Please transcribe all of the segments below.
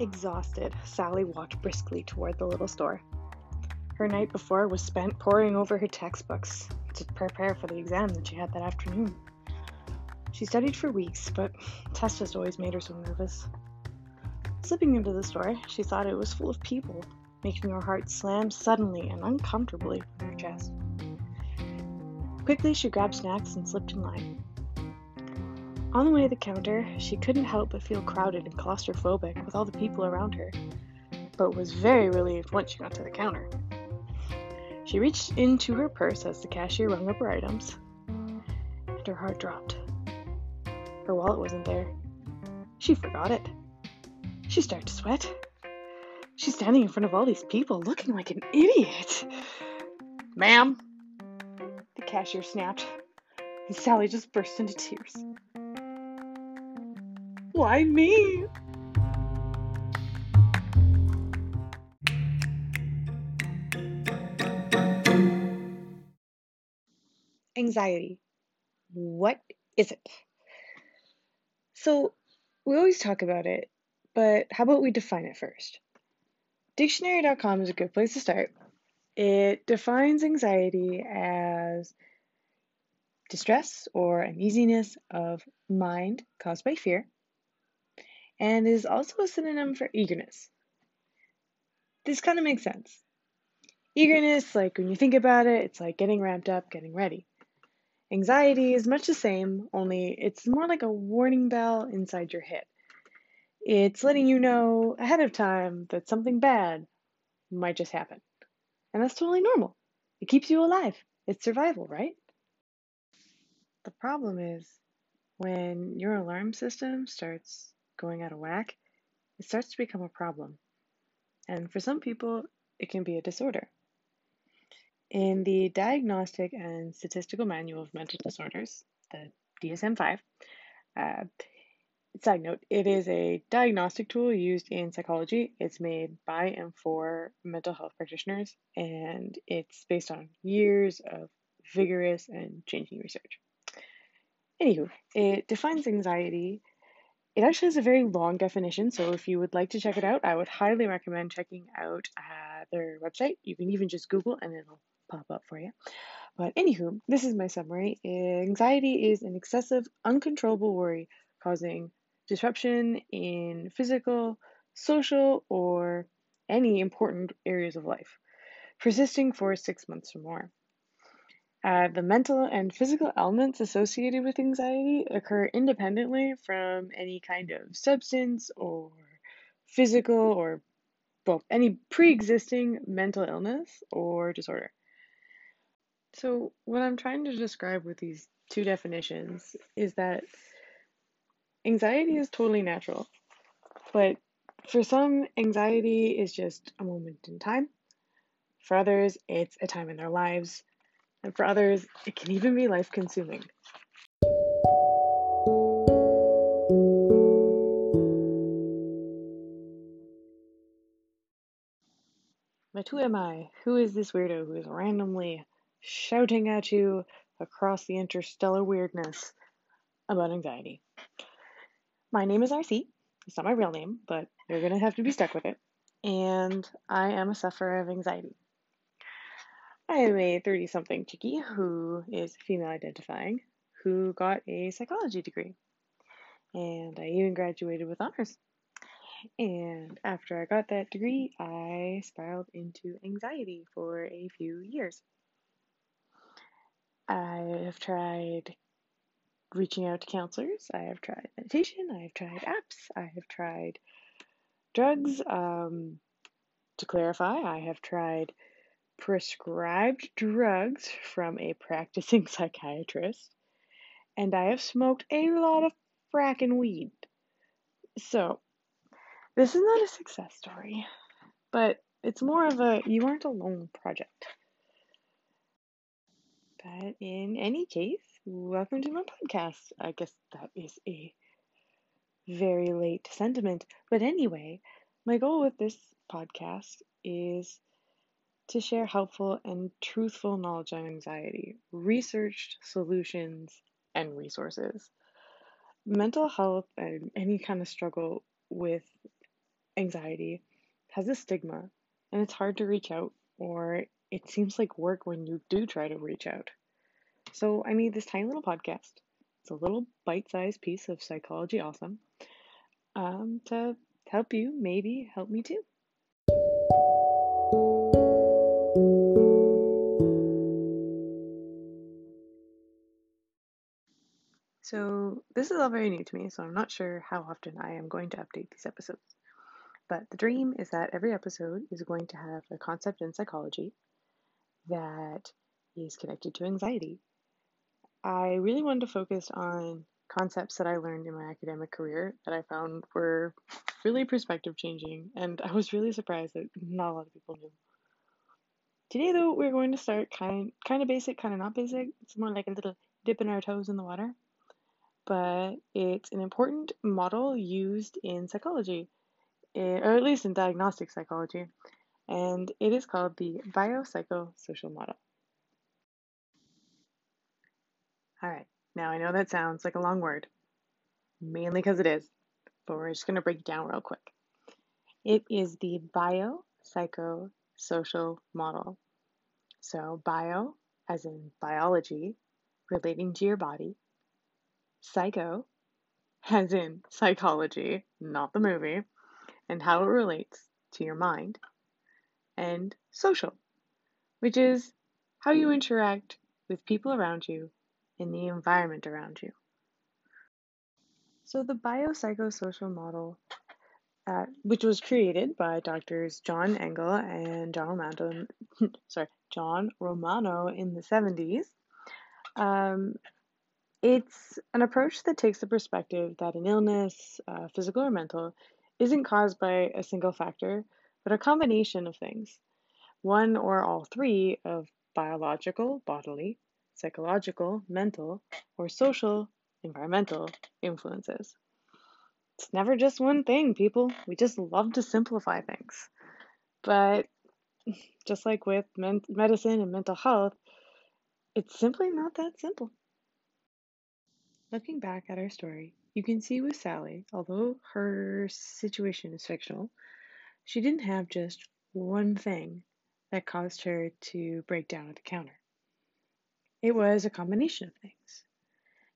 Exhausted, Sally walked briskly toward the little store. Her night before was spent poring over her textbooks to prepare for the exam that she had that afternoon. She studied for weeks, but tests just always made her so nervous. Slipping into the store, she thought it was full of people, making her heart slam suddenly and uncomfortably in her chest. Quickly, she grabbed snacks and slipped in line. On the way to the counter, she couldn't help but feel crowded and claustrophobic with all the people around her, but was very relieved once she got to the counter. She reached into her purse as the cashier rung up her items, and her heart dropped. Her wallet wasn't there. She forgot it. She started to sweat. She's standing in front of all these people looking like an idiot. Ma'am, the cashier snapped, and Sally just burst into tears. Why me? Anxiety. What is it? So, we always talk about it, but how about we define it first? Dictionary.com is a good place to start. It defines anxiety as distress or uneasiness of mind caused by fear, and is also a synonym for eagerness. This kind of makes sense. Eagerness, like when you think about it, it's like getting ramped up, getting ready. Anxiety is much the same, only it's more like a warning bell inside your head. It's letting you know ahead of time that something bad might just happen. And that's totally normal. It keeps you alive. It's survival, right? The problem is when your alarm system starts going out of whack, it starts to become a problem. And for some people, it can be a disorder. In the Diagnostic and Statistical Manual of Mental Disorders, the DSM 5, uh, side note, it is a diagnostic tool used in psychology. It's made by and for mental health practitioners, and it's based on years of vigorous and changing research. Anywho, it defines anxiety. It actually has a very long definition, so if you would like to check it out, I would highly recommend checking out uh, their website. You can even just Google and it'll pop up for you. But anywho, this is my summary. Anxiety is an excessive, uncontrollable worry causing disruption in physical, social, or any important areas of life, persisting for six months or more. Uh, the mental and physical elements associated with anxiety occur independently from any kind of substance or physical or well, any pre existing mental illness or disorder. So, what I'm trying to describe with these two definitions is that anxiety is totally natural, but for some, anxiety is just a moment in time. For others, it's a time in their lives. And for others, it can even be life consuming. But who am I? Who is this weirdo who is randomly shouting at you across the interstellar weirdness about anxiety. My name is RC. It's not my real name, but you're going to have to be stuck with it. And I am a sufferer of anxiety. I am a 30 something chickie who is female identifying, who got a psychology degree. And I even graduated with honors. And after I got that degree, I spiraled into anxiety for a few years. I have tried reaching out to counselors. I have tried meditation. I have tried apps. I have tried drugs. Um, to clarify, I have tried prescribed drugs from a practicing psychiatrist. And I have smoked a lot of frackin' weed. So, this is not a success story, but it's more of a you aren't alone project. But in any case, welcome to my podcast. I guess that is a very late sentiment. But anyway, my goal with this podcast is to share helpful and truthful knowledge on anxiety, researched solutions, and resources. Mental health and any kind of struggle with anxiety has a stigma and it's hard to reach out, or it seems like work when you do try to reach out. So I made this tiny little podcast. It's a little bite sized piece of psychology awesome um, to help you, maybe help me too. So, this is all very new to me, so I'm not sure how often I am going to update these episodes. But the dream is that every episode is going to have a concept in psychology that is connected to anxiety. I really wanted to focus on concepts that I learned in my academic career that I found were really perspective changing, and I was really surprised that not a lot of people knew. Today, though, we're going to start kind kind of basic, kind of not basic. It's more like a little dipping our toes in the water, but it's an important model used in psychology, eh, or at least in diagnostic psychology, and it is called the biopsychosocial model. All right, now I know that sounds like a long word, mainly because it is, but we're just going to break it down real quick. It is the biopsychosocial model. So, bio, as in biology, relating to your body, psycho, as in psychology, not the movie, and how it relates to your mind, and social, which is how you interact with people around you in the environment around you. So, the biopsychosocial model, uh, which was created by doctors John Engel and John Romano, sorry, John Romano in the 70s, um, it's an approach that takes the perspective that an illness, uh, physical or mental, isn't caused by a single factor, but a combination of things, one or all three of biological, bodily, psychological, mental, or social, environmental influences. It's never just one thing, people. We just love to simplify things. But just like with men- medicine and mental health, it's simply not that simple. Looking back at our story, you can see with Sally, although her situation is fictional, she didn't have just one thing that caused her to break down at the counter. It was a combination of things.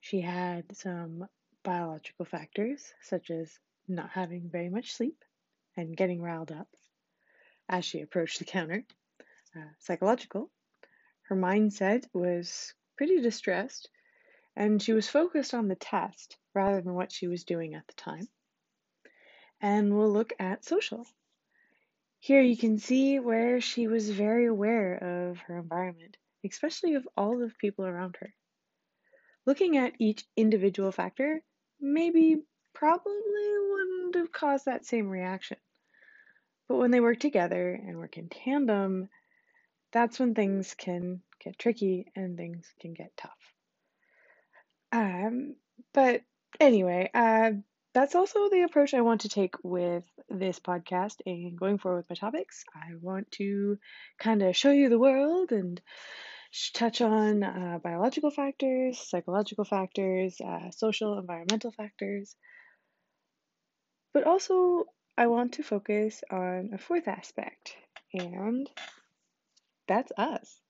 She had some biological factors, such as not having very much sleep and getting riled up as she approached the counter. Uh, psychological, her mindset was pretty distressed and she was focused on the test rather than what she was doing at the time. And we'll look at social. Here you can see where she was very aware of her environment especially of all the people around her. Looking at each individual factor maybe probably wouldn't have caused that same reaction. But when they work together and work in tandem, that's when things can get tricky and things can get tough. Um, but anyway, uh, that's also the approach I want to take with this podcast and going forward with my topics. I want to kind of show you the world and touch on uh, biological factors, psychological factors, uh, social, environmental factors. But also, I want to focus on a fourth aspect, and that's us.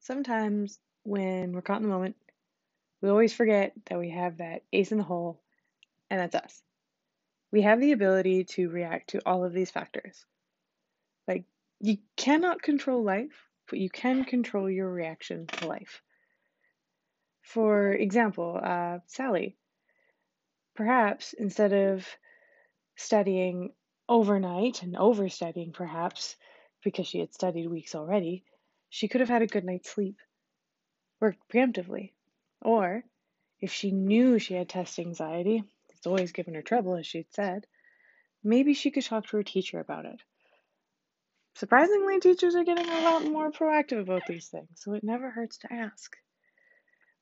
Sometimes when we're caught in the moment, we always forget that we have that ace in the hole, and that's us. We have the ability to react to all of these factors. Like you cannot control life, but you can control your reaction to life. For example, uh, Sally, perhaps instead of studying overnight and overstudying, perhaps because she had studied weeks already, she could have had a good night's sleep, worked preemptively. Or if she knew she had test anxiety, it's always given her trouble, as she'd said, maybe she could talk to her teacher about it Surprisingly, teachers are getting a lot more proactive about these things, so it never hurts to ask.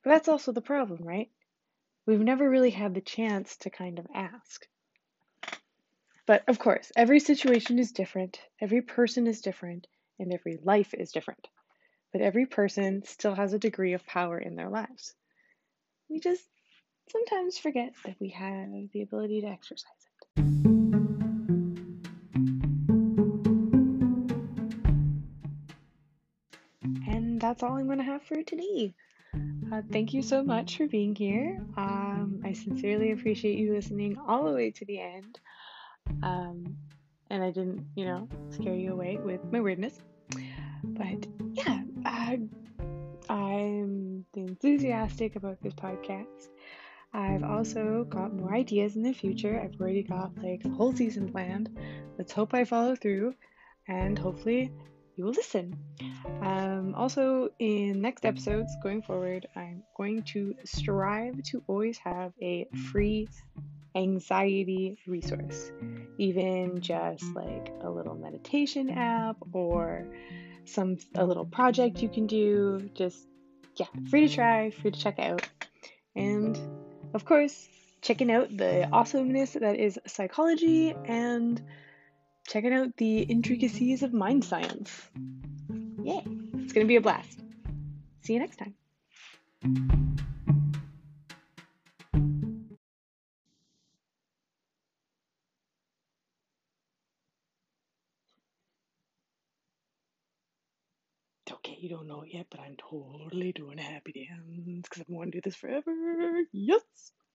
But that's also the problem, right? We've never really had the chance to kind of ask. But of course, every situation is different, every person is different, and every life is different. But every person still has a degree of power in their lives. We just sometimes forget that we have the ability to exercise it. And that's all I'm going to have for today. Uh, thank you so much for being here. Um, I sincerely appreciate you listening all the way to the end. Um, and I didn't, you know, scare you away with my weirdness. But enthusiastic about this podcast. I've also got more ideas in the future. I've already got like a whole season planned. Let's hope I follow through and hopefully you will listen. Um, also, in next episodes going forward, I'm going to strive to always have a free anxiety resource, even just like a little meditation app or some a little project you can do. Just yeah, free to try, free to check out, and of course, checking out the awesomeness that is psychology and checking out the intricacies of mind science. Yay, it's going to be a blast. See you next time. Yet, but I'm totally doing happy dance because I've wanted to do this forever. Yes.